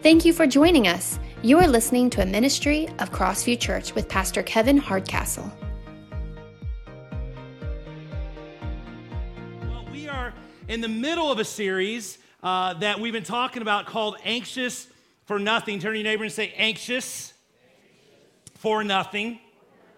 Thank you for joining us. You are listening to a ministry of Crossview Church with Pastor Kevin Hardcastle. Well, we are in the middle of a series uh, that we've been talking about called Anxious for Nothing. Turn to your neighbor and say, Anxious for Nothing.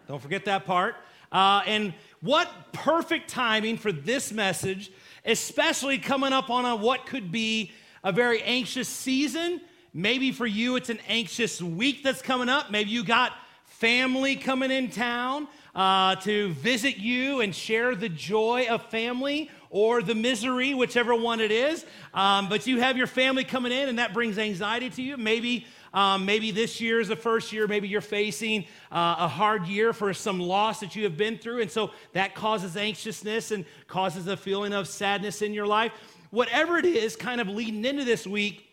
Don't forget that part. Uh, and what perfect timing for this message, especially coming up on a, what could be a very anxious season Maybe for you, it's an anxious week that's coming up. Maybe you got family coming in town uh, to visit you and share the joy of family or the misery, whichever one it is. Um, but you have your family coming in, and that brings anxiety to you. Maybe. Um, maybe this year is the first year. Maybe you're facing uh, a hard year for some loss that you have been through. And so that causes anxiousness and causes a feeling of sadness in your life. Whatever it is, kind of leading into this week,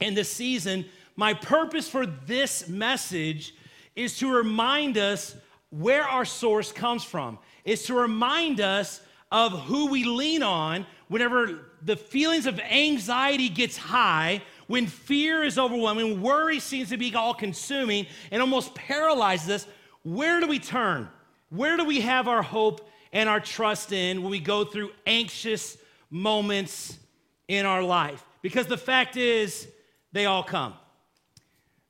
in this season, my purpose for this message is to remind us where our source comes from, is to remind us of who we lean on whenever the feelings of anxiety gets high, when fear is overwhelming, worry seems to be all consuming and almost paralyzes us, where do we turn? Where do we have our hope and our trust in when we go through anxious moments in our life? Because the fact is, they all come.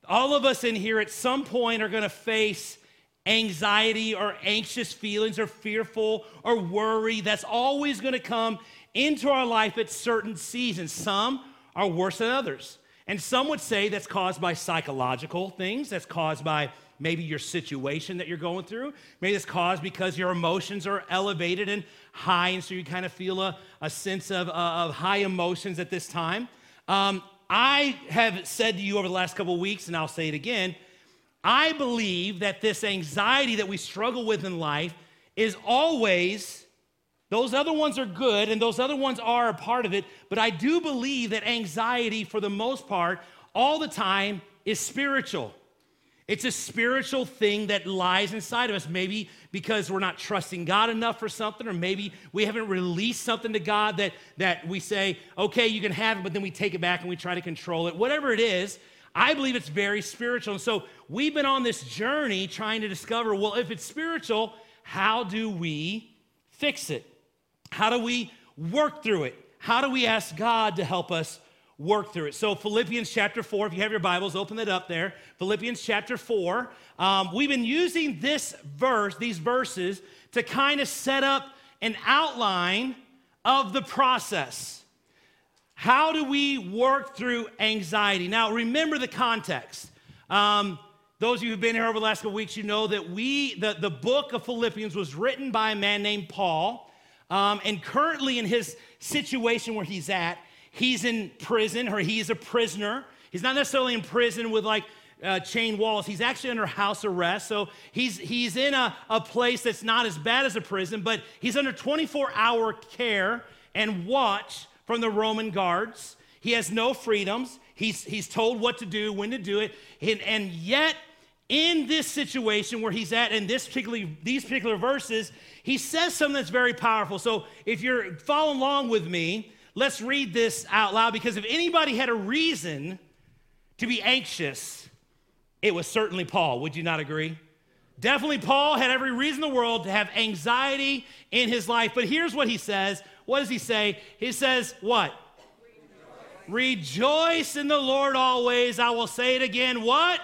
All of us in here at some point are going to face anxiety or anxious feelings or fearful or worry. That's always going to come into our life at certain seasons. Some are worse than others. And some would say that's caused by psychological things, that's caused by maybe your situation that you're going through. Maybe it's caused because your emotions are elevated and high, and so you kind of feel a, a sense of, uh, of high emotions at this time. Um, I have said to you over the last couple of weeks, and I'll say it again, I believe that this anxiety that we struggle with in life is always, those other ones are good and those other ones are a part of it, but I do believe that anxiety, for the most part, all the time, is spiritual. It's a spiritual thing that lies inside of us. Maybe because we're not trusting God enough for something, or maybe we haven't released something to God that, that we say, okay, you can have it, but then we take it back and we try to control it. Whatever it is, I believe it's very spiritual. And so we've been on this journey trying to discover well, if it's spiritual, how do we fix it? How do we work through it? How do we ask God to help us work through it. So, Philippians chapter 4, if you have your Bibles, open it up there. Philippians chapter 4. Um, we've been using this verse, these verses, to kind of set up an outline of the process. How do we work through anxiety? Now, remember the context. Um, those of you who've been here over the last couple weeks, you know that we, the, the book of Philippians was written by a man named Paul. Um, and currently, in his situation where he's at, he's in prison or he's a prisoner. He's not necessarily in prison with like uh, chain walls. He's actually under house arrest. So he's, he's in a, a place that's not as bad as a prison, but he's under 24 hour care and watch from the Roman guards. He has no freedoms. He's, he's told what to do, when to do it. And, and yet, in this situation where he's at, in this particularly, these particular verses, he says something that's very powerful. So if you're following along with me, Let's read this out loud because if anybody had a reason to be anxious, it was certainly Paul. Would you not agree? Definitely, Paul had every reason in the world to have anxiety in his life. But here's what he says. What does he say? He says, What? Rejoice, Rejoice in the Lord always. I will say it again. What?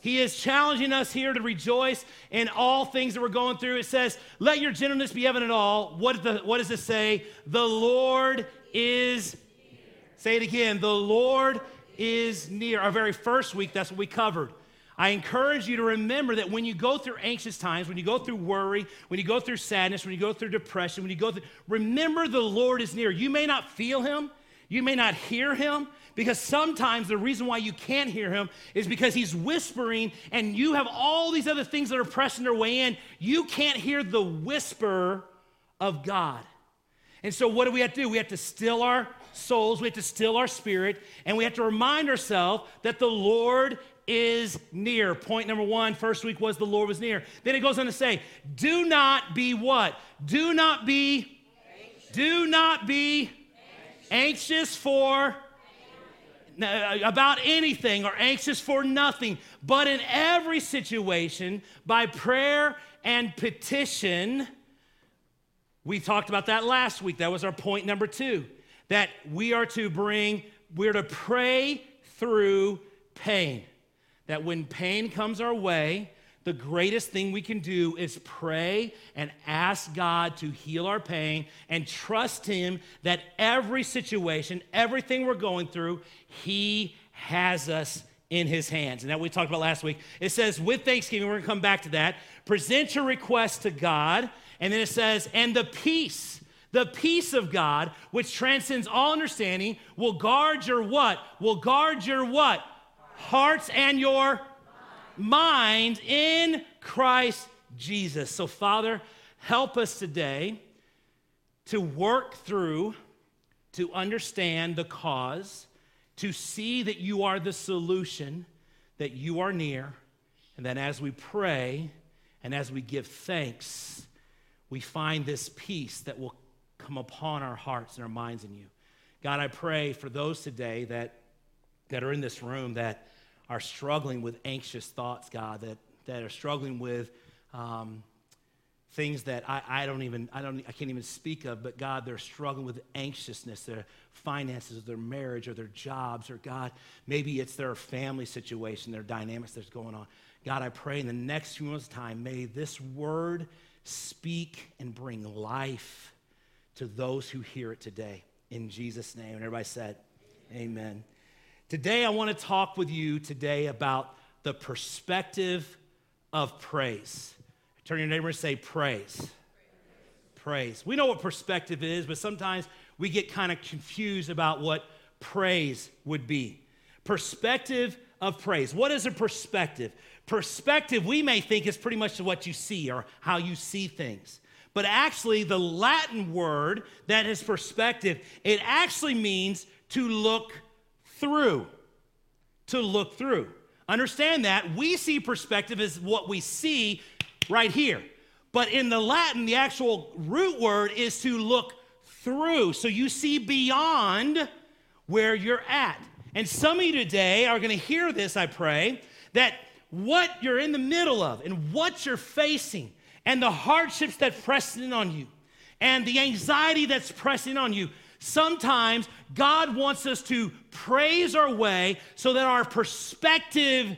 He is challenging us here to rejoice in all things that we're going through. It says, Let your gentleness be evident all. What, the, what does it say? The Lord is, near. say it again, the Lord is near. Our very first week, that's what we covered. I encourage you to remember that when you go through anxious times, when you go through worry, when you go through sadness, when you go through depression, when you go through, remember the Lord is near. You may not feel him, you may not hear him, because sometimes the reason why you can't hear him is because he's whispering and you have all these other things that are pressing their way in. You can't hear the whisper of God. And so, what do we have to do? We have to still our souls, we have to still our spirit, and we have to remind ourselves that the Lord is near. Point number one, first week was the Lord was near. Then it goes on to say, do not be what? Do not be, do not be anxious, for uh, about anything or anxious for nothing, but in every situation, by prayer and petition. We talked about that last week. That was our point number two that we are to bring, we're to pray through pain. That when pain comes our way, the greatest thing we can do is pray and ask God to heal our pain and trust Him that every situation, everything we're going through, He has us in His hands. And that we talked about last week. It says, with thanksgiving, we're gonna come back to that. Present your request to God. And then it says, and the peace, the peace of God, which transcends all understanding, will guard your what? Will guard your what? Hearts and your mind in Christ Jesus. So, Father, help us today to work through, to understand the cause, to see that you are the solution, that you are near, and that as we pray and as we give thanks, we find this peace that will come upon our hearts and our minds in you. God, I pray for those today that, that are in this room that are struggling with anxious thoughts, God, that, that are struggling with um, things that I, I don't even, I, don't, I can't even speak of, but God, they're struggling with anxiousness, their finances, their marriage, or their jobs, or God, maybe it's their family situation, their dynamics that's going on. God, I pray in the next few months' time, may this word speak and bring life to those who hear it today. In Jesus' name. And everybody said, Amen. Amen. Today, I want to talk with you today about the perspective of praise. Turn your neighbor and say, praise. Praise. We know what perspective is, but sometimes we get kind of confused about what praise would be. Perspective of praise. What is a perspective? Perspective, we may think, is pretty much what you see or how you see things. But actually, the Latin word that is perspective, it actually means to look through. To look through. Understand that we see perspective as what we see right here. But in the Latin, the actual root word is to look through. So you see beyond where you're at. And some of you today are going to hear this, I pray, that what you're in the middle of and what you're facing and the hardships that press in on you and the anxiety that's pressing on you, Sometimes God wants us to praise our way so that our perspective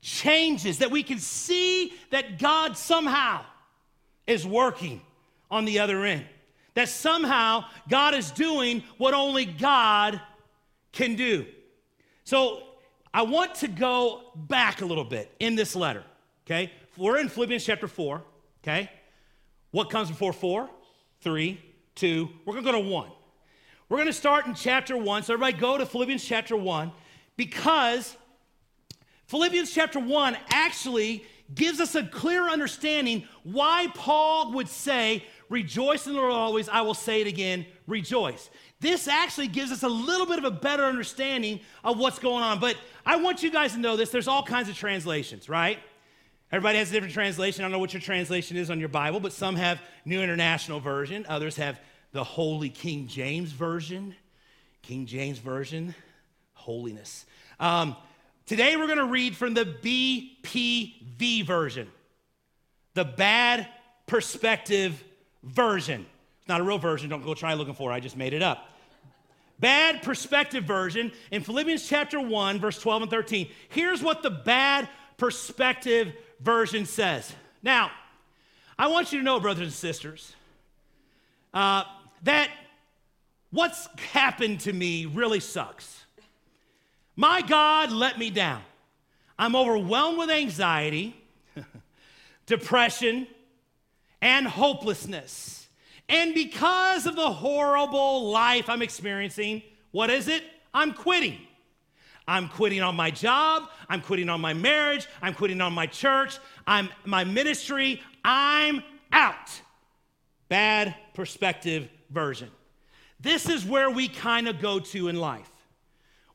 changes, that we can see that God somehow is working on the other end, that somehow God is doing what only God can do. So I want to go back a little bit in this letter, okay? We're in Philippians chapter 4, okay? What comes before 4? 3, 2, we're gonna go to 1. We're going to start in chapter 1. So, everybody go to Philippians chapter 1 because Philippians chapter 1 actually gives us a clear understanding why Paul would say, Rejoice in the Lord always. I will say it again, rejoice. This actually gives us a little bit of a better understanding of what's going on. But I want you guys to know this there's all kinds of translations, right? Everybody has a different translation. I don't know what your translation is on your Bible, but some have New International Version, others have the Holy King James Version. King James Version, holiness. Um, today we're going to read from the BPV version, the bad perspective version. It's not a real version, don't go try looking for it, I just made it up. Bad perspective version in Philippians chapter 1, verse 12 and 13. Here's what the bad perspective version says. Now, I want you to know, brothers and sisters, uh, that what's happened to me really sucks. My God let me down. I'm overwhelmed with anxiety, depression, and hopelessness. And because of the horrible life I'm experiencing, what is it? I'm quitting. I'm quitting on my job. I'm quitting on my marriage. I'm quitting on my church. I'm my ministry. I'm out. Bad perspective version. This is where we kind of go to in life.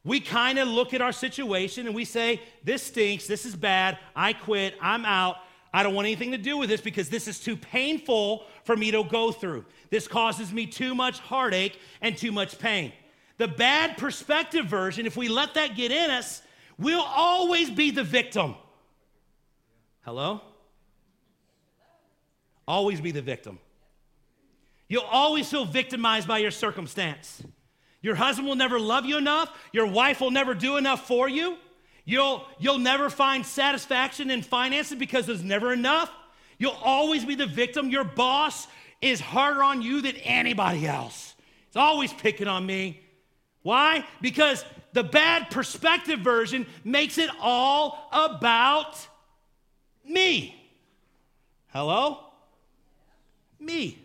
We kind of look at our situation and we say, This stinks, this is bad, I quit, I'm out. I don't want anything to do with this because this is too painful for me to go through. This causes me too much heartache and too much pain. the bad perspective version, if we let that get in us, we'll always be the victim. Hello? Always be the victim. You'll always feel victimized by your circumstance. Your husband will never love you enough. Your wife will never do enough for you. You'll, you'll never find satisfaction in finances because there's never enough. You'll always be the victim. Your boss is harder on you than anybody else. It's always picking on me. Why? Because the bad perspective version makes it all about me. Hello? Me.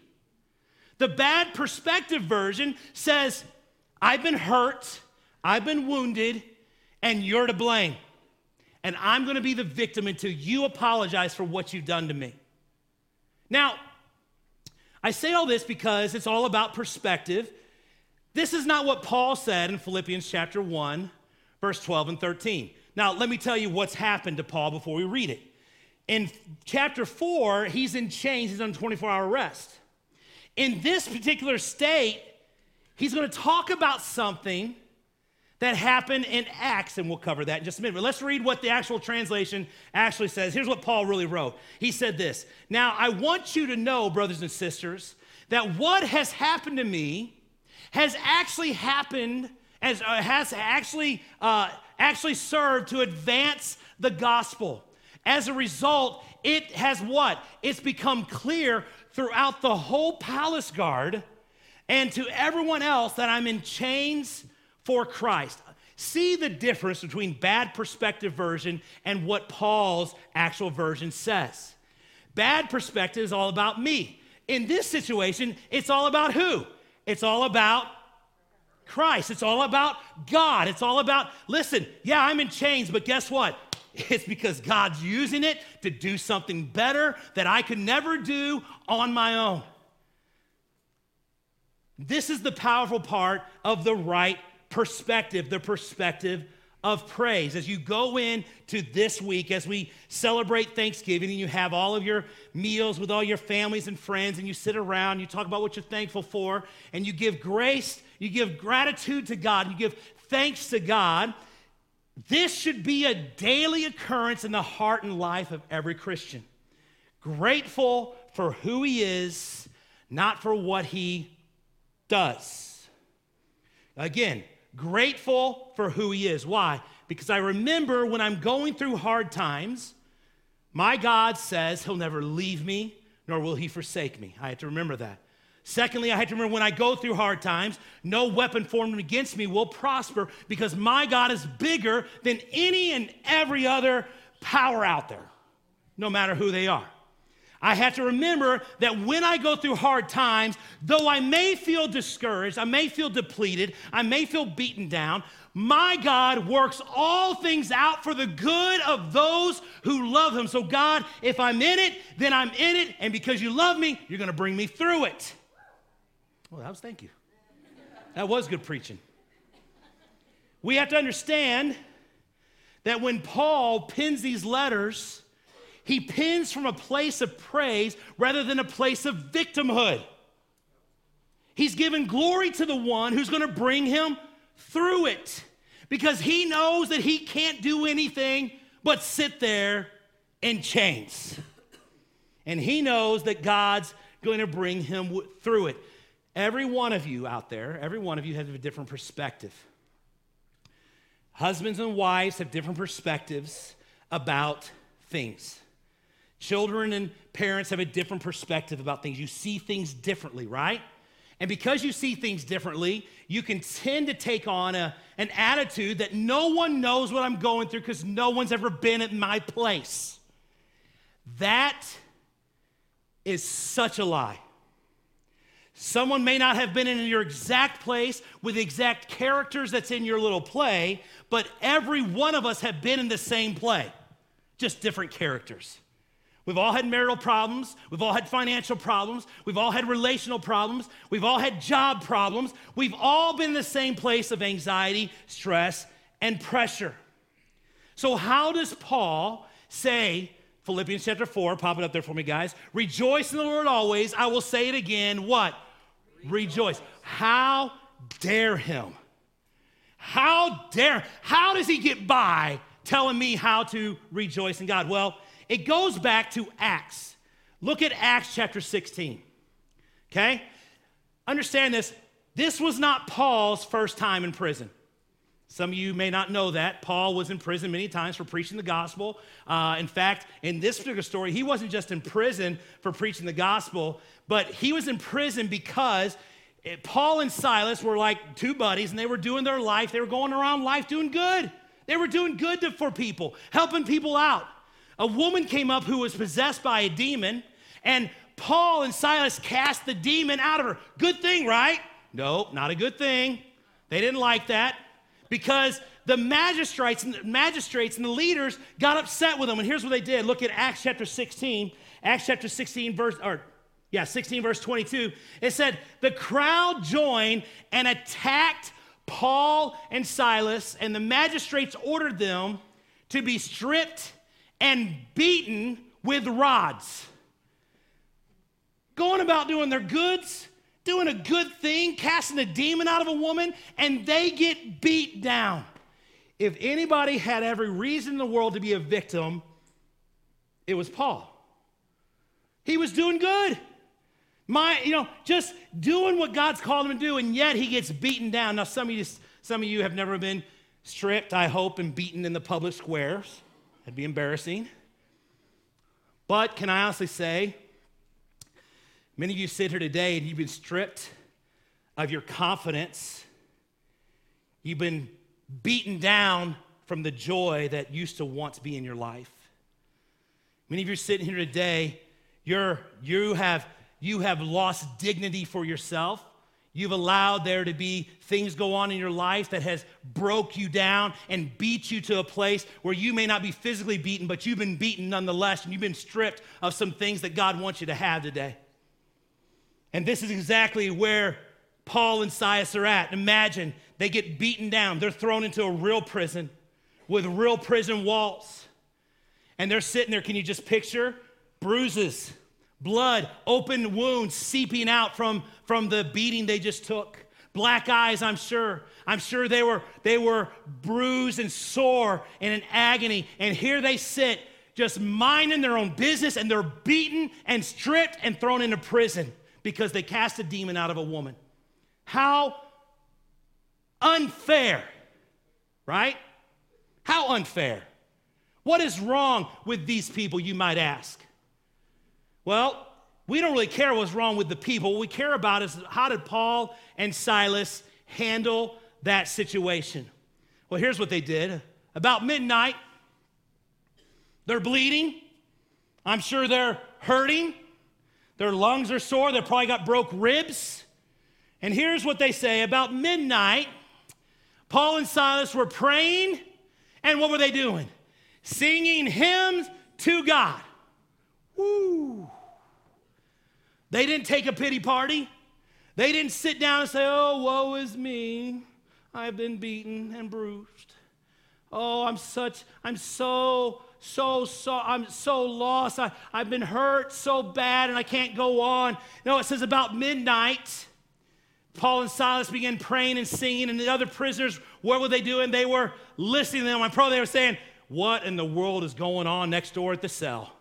The bad perspective version says, I've been hurt, I've been wounded, and you're to blame. And I'm gonna be the victim until you apologize for what you've done to me. Now, I say all this because it's all about perspective. This is not what Paul said in Philippians chapter 1, verse 12 and 13. Now, let me tell you what's happened to Paul before we read it. In chapter 4, he's in chains, he's on 24 hour rest. In this particular state, he's going to talk about something that happened in Acts, and we'll cover that in just a minute. But let's read what the actual translation actually says. Here's what Paul really wrote. He said this Now, I want you to know, brothers and sisters, that what has happened to me has actually happened, as, uh, has actually, uh, actually served to advance the gospel. As a result, it has what? It's become clear throughout the whole palace guard and to everyone else that I'm in chains for Christ. See the difference between bad perspective version and what Paul's actual version says. Bad perspective is all about me. In this situation, it's all about who? It's all about Christ. It's all about God. It's all about, listen, yeah, I'm in chains, but guess what? It's because God's using it to do something better that I could never do on my own. This is the powerful part of the right perspective, the perspective of praise. As you go into this week, as we celebrate Thanksgiving, and you have all of your meals with all your families and friends, and you sit around, you talk about what you're thankful for, and you give grace, you give gratitude to God, you give thanks to God. This should be a daily occurrence in the heart and life of every Christian. Grateful for who he is, not for what he does. Again, grateful for who he is. Why? Because I remember when I'm going through hard times, my God says he'll never leave me, nor will he forsake me. I have to remember that. Secondly, I have to remember when I go through hard times, no weapon formed against me will prosper because my God is bigger than any and every other power out there, no matter who they are. I have to remember that when I go through hard times, though I may feel discouraged, I may feel depleted, I may feel beaten down, my God works all things out for the good of those who love Him. So, God, if I'm in it, then I'm in it. And because you love me, you're going to bring me through it. Well, that was thank you. That was good preaching. We have to understand that when Paul pins these letters, he pins from a place of praise rather than a place of victimhood. He's given glory to the one who's going to bring him through it because he knows that he can't do anything but sit there in chains. And he knows that God's going to bring him through it. Every one of you out there, every one of you has a different perspective. Husbands and wives have different perspectives about things. Children and parents have a different perspective about things. You see things differently, right? And because you see things differently, you can tend to take on a, an attitude that no one knows what I'm going through because no one's ever been at my place. That is such a lie. Someone may not have been in your exact place with the exact characters that's in your little play, but every one of us have been in the same play, just different characters. We've all had marital problems. We've all had financial problems. We've all had relational problems. We've all had job problems. We've all been in the same place of anxiety, stress, and pressure. So, how does Paul say, Philippians chapter 4, pop it up there for me, guys. Rejoice in the Lord always. I will say it again. What? Rejoice. How dare him? how dare, how does he get by telling me how to rejoice in God? Well, it goes back to Acts. Look at Acts chapter 16. Okay? Understand this. This was not Paul's first time in prison. Some of you may not know that. Paul was in prison many times for preaching the gospel. Uh, in fact, in this particular story, he wasn't just in prison for preaching the gospel, but he was in prison because it, Paul and Silas were like two buddies and they were doing their life. They were going around life doing good. They were doing good to, for people, helping people out. A woman came up who was possessed by a demon, and Paul and Silas cast the demon out of her. Good thing, right? Nope, not a good thing. They didn't like that because the magistrates and the magistrates and the leaders got upset with them. And here's what they did. Look at Acts chapter 16. Acts chapter 16, verse, or yeah, 16, verse 22. It said, the crowd joined and attacked Paul and Silas, and the magistrates ordered them to be stripped and beaten with rods. Going about doing their goods, doing a good thing, casting a demon out of a woman, and they get beat down. If anybody had every reason in the world to be a victim, it was Paul. He was doing good. My, you know, just doing what God's called him to do, and yet he gets beaten down. Now, some of you, some of you have never been stripped, I hope, and beaten in the public squares. That'd be embarrassing. But can I honestly say, Many of you sit here today and you've been stripped of your confidence. You've been beaten down from the joy that used to once be in your life. Many of you are sitting here today, you're, you, have, you have lost dignity for yourself. You've allowed there to be things go on in your life that has broke you down and beat you to a place where you may not be physically beaten, but you've been beaten nonetheless, and you've been stripped of some things that God wants you to have today. And this is exactly where Paul and Silas are at. Imagine they get beaten down, they're thrown into a real prison with real prison walls. And they're sitting there, can you just picture? Bruises, blood, open wounds seeping out from, from the beating they just took. Black eyes, I'm sure. I'm sure they were, they were bruised and sore and in agony. And here they sit, just minding their own business, and they're beaten and stripped and thrown into prison because they cast a demon out of a woman. How unfair, right? How unfair. What is wrong with these people, you might ask? Well, we don't really care what's wrong with the people. What we care about is how did Paul and Silas handle that situation? Well, here's what they did. About midnight, they're bleeding. I'm sure they're hurting. Their lungs are sore. They probably got broke ribs. And here's what they say about midnight, Paul and Silas were praying, and what were they doing? Singing hymns to God. Woo. They didn't take a pity party. They didn't sit down and say, Oh, woe is me. I've been beaten and bruised. Oh, I'm such, I'm so so, so, I'm so lost. I, I've been hurt so bad and I can't go on. No, it says about midnight, Paul and Silas began praying and singing, and the other prisoners, what were they doing? They were listening to them. I'm probably they were saying, What in the world is going on next door at the cell?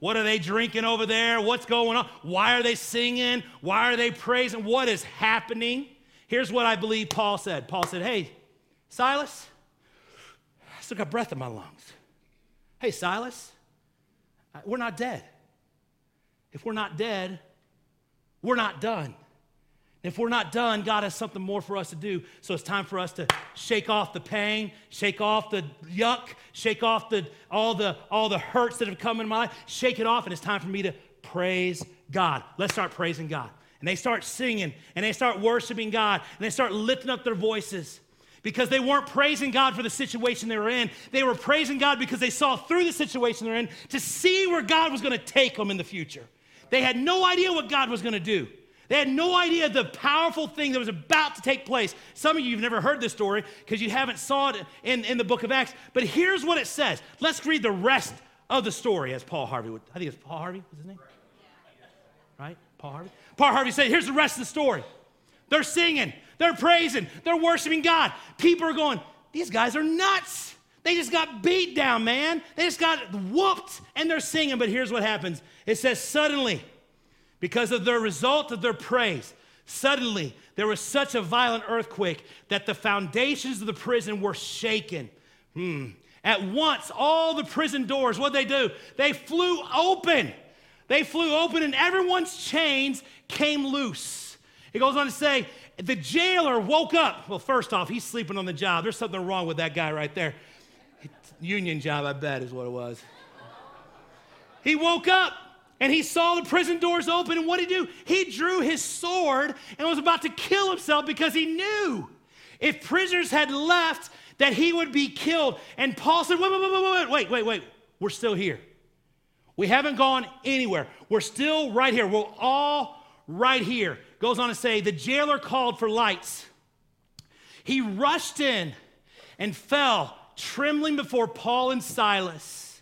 What are they drinking over there? What's going on? Why are they singing? Why are they praising? What is happening? Here's what I believe Paul said. Paul said, Hey, Silas, I still got breath in my lungs. Hey, Silas, uh, we're not dead. If we're not dead, we're not done. If we're not done, God has something more for us to do. So it's time for us to shake off the pain, shake off the yuck, shake off the, all, the, all the hurts that have come in my life, shake it off, and it's time for me to praise God. Let's start praising God. And they start singing, and they start worshiping God, and they start lifting up their voices because they weren't praising God for the situation they were in. They were praising God because they saw through the situation they're in to see where God was going to take them in the future. They had no idea what God was going to do. They had no idea the powerful thing that was about to take place. Some of you have never heard this story because you haven't saw it in, in the book of Acts. But here's what it says. Let's read the rest of the story as Paul Harvey would. I think it's Paul Harvey, what's his name? Right? Paul Harvey? Paul Harvey said, here's the rest of the story. They're singing, They're praising, they're worshiping God. People are going, these guys are nuts. They just got beat down, man. They just got whooped and they're singing. But here's what happens it says, suddenly, because of the result of their praise, suddenly there was such a violent earthquake that the foundations of the prison were shaken. Hmm. At once, all the prison doors, what they do? They flew open. They flew open, and everyone's chains came loose. It goes on to say, the jailer woke up. Well, first off, he's sleeping on the job. There's something wrong with that guy right there. Union job, I bet, is what it was. He woke up and he saw the prison doors open. And what did he do? He drew his sword and was about to kill himself because he knew if prisoners had left, that he would be killed. And Paul said, Wait, wait, wait, wait, wait, wait, wait. We're still here. We haven't gone anywhere. We're still right here. We're all right here. Goes on to say, the jailer called for lights. He rushed in and fell trembling before Paul and Silas.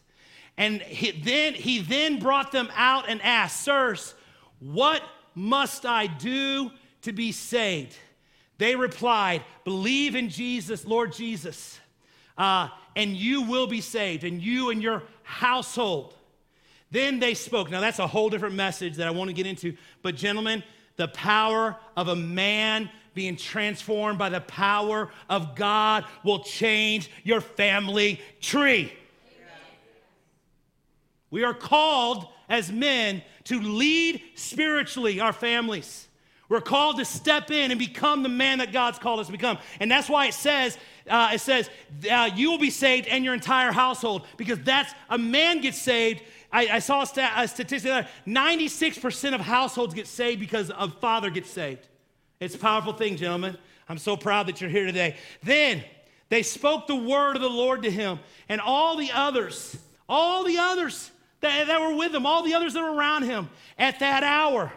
And he then, he then brought them out and asked, Sirs, what must I do to be saved? They replied, Believe in Jesus, Lord Jesus, uh, and you will be saved, and you and your household. Then they spoke. Now, that's a whole different message that I want to get into. But, gentlemen, the power of a man being transformed by the power of God will change your family tree. We are called as men to lead spiritually our families. We're called to step in and become the man that God's called us to become. And that's why it says, uh, it says, uh, you will be saved and your entire household, because that's a man gets saved. I, I saw a, stat, a statistic that 96% of households get saved because a father gets saved. It's a powerful thing, gentlemen. I'm so proud that you're here today. Then they spoke the word of the Lord to him, and all the others, all the others that, that were with him, all the others that were around him at that hour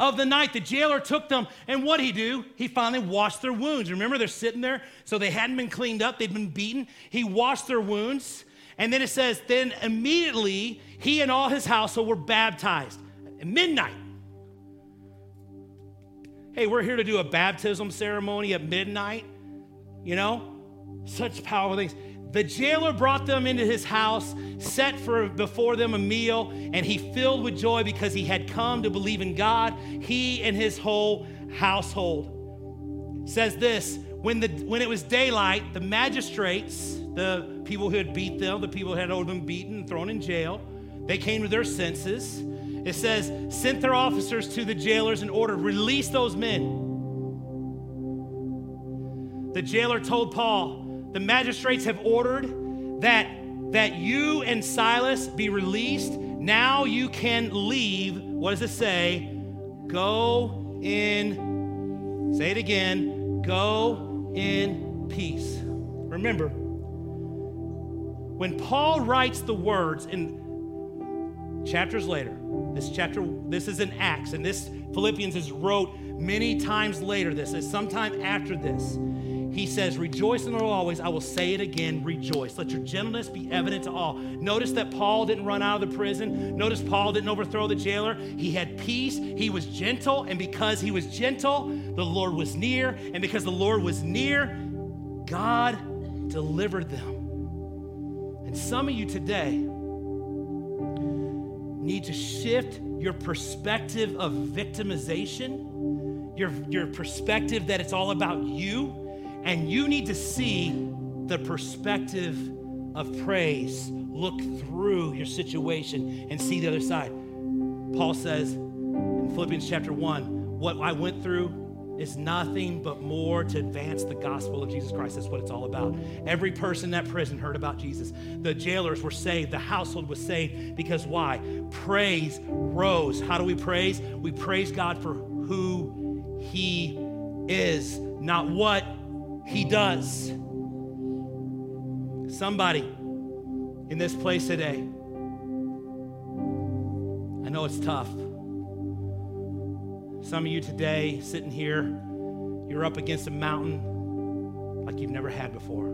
of the night, the jailer took them, and what did he do? He finally washed their wounds. Remember, they're sitting there, so they hadn't been cleaned up, they'd been beaten. He washed their wounds, and then it says, then immediately he and all his household were baptized at midnight. Hey, we're here to do a baptism ceremony at midnight. You know, such powerful things. The jailer brought them into his house, set for before them a meal, and he filled with joy because he had come to believe in God, he and his whole household. says this, when the when it was daylight, the magistrates, the people who had beat them, the people who had been beaten and thrown in jail, they came to their senses it says, sent their officers to the jailers and ordered, release those men. The jailer told Paul, the magistrates have ordered that, that you and Silas be released. Now you can leave. What does it say? Go in, say it again, go in peace. Remember, when Paul writes the words in chapters later, this chapter, this is in Acts, and this Philippians is wrote many times later. This is sometime after this. He says, Rejoice in the Lord always. I will say it again, rejoice. Let your gentleness be evident to all. Notice that Paul didn't run out of the prison. Notice Paul didn't overthrow the jailer. He had peace. He was gentle. And because he was gentle, the Lord was near. And because the Lord was near, God delivered them. And some of you today, need to shift your perspective of victimization, your, your perspective that it's all about you, and you need to see the perspective of praise. Look through your situation and see the other side. Paul says in Philippians chapter 1 what I went through, is nothing but more to advance the gospel of Jesus Christ. That's what it's all about. Every person in that prison heard about Jesus. The jailers were saved, the household was saved because why? Praise rose. How do we praise? We praise God for who He is, not what He does. Somebody in this place today, I know it's tough. Some of you today, sitting here, you're up against a mountain like you've never had before.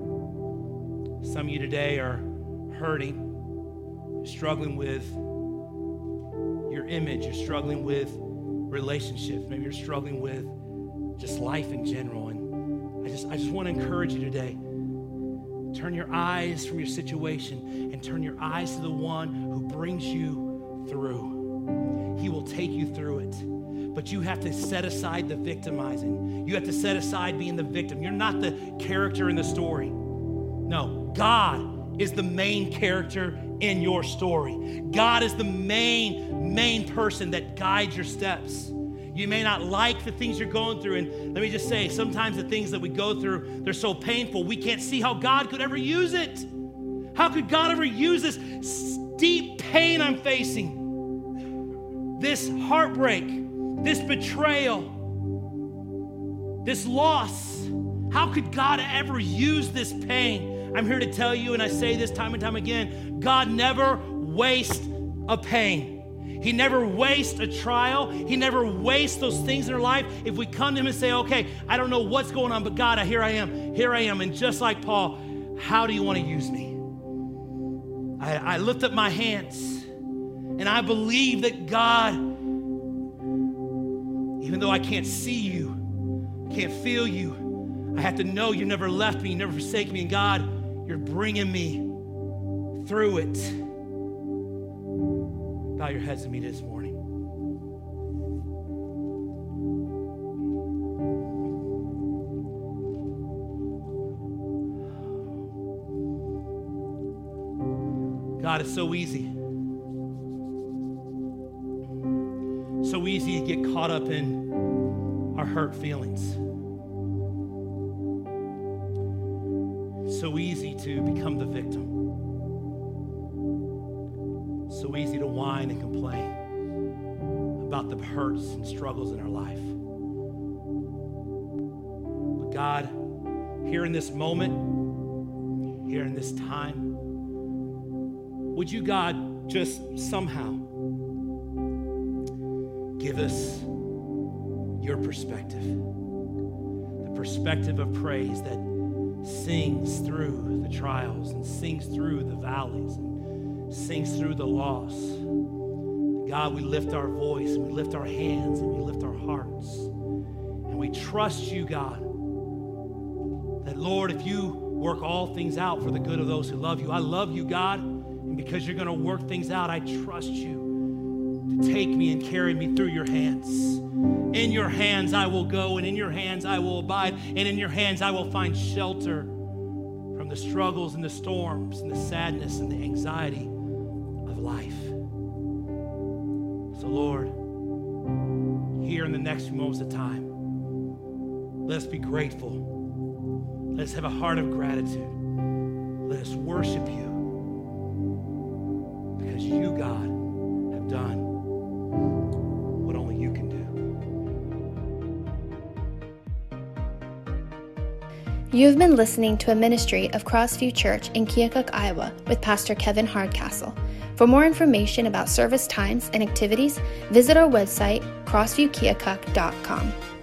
Some of you today are hurting, struggling with your image, you're struggling with relationships, maybe you're struggling with just life in general. I just want to encourage you today. Turn your eyes from your situation and turn your eyes to the one who brings you through. He will take you through it. But you have to set aside the victimizing. You have to set aside being the victim. You're not the character in the story. No, God is the main character in your story. God is the main, main person that guides your steps. You may not like the things you're going through. And let me just say, sometimes the things that we go through, they're so painful, we can't see how God could ever use it. How could God ever use this deep pain I'm facing? This heartbreak, this betrayal, this loss. How could God ever use this pain? I'm here to tell you, and I say this time and time again God never wastes a pain. He never wastes a trial. He never wastes those things in our life. If we come to Him and say, okay, I don't know what's going on, but God, here I am. Here I am. And just like Paul, how do you want to use me? I, I lift up my hands and I believe that God, even though I can't see you, can't feel you, I have to know you never left me, you never forsake me. And God, you're bringing me through it. Bow your heads to me this morning. God, it's so easy. So easy to get caught up in our hurt feelings. So easy to become the victim so easy to whine and complain about the hurts and struggles in our life. But God, here in this moment, here in this time, would you, God, just somehow give us your perspective? The perspective of praise that sings through the trials and sings through the valleys sings through the loss. God, we lift our voice and we lift our hands and we lift our hearts. And we trust you, God, that Lord, if you work all things out for the good of those who love you, I love you, God. And because you're going to work things out, I trust you to take me and carry me through your hands. In your hands I will go, and in your hands I will abide, and in your hands I will find shelter from the struggles and the storms and the sadness and the anxiety life. So, Lord, here in the next few moments of time, let us be grateful. Let us have a heart of gratitude. Let us worship you because you, God, have done what only you can do. You've been listening to a ministry of Crossview Church in Keokuk, Iowa, with Pastor Kevin Hardcastle. For more information about service times and activities, visit our website, crossviewkeokuk.com.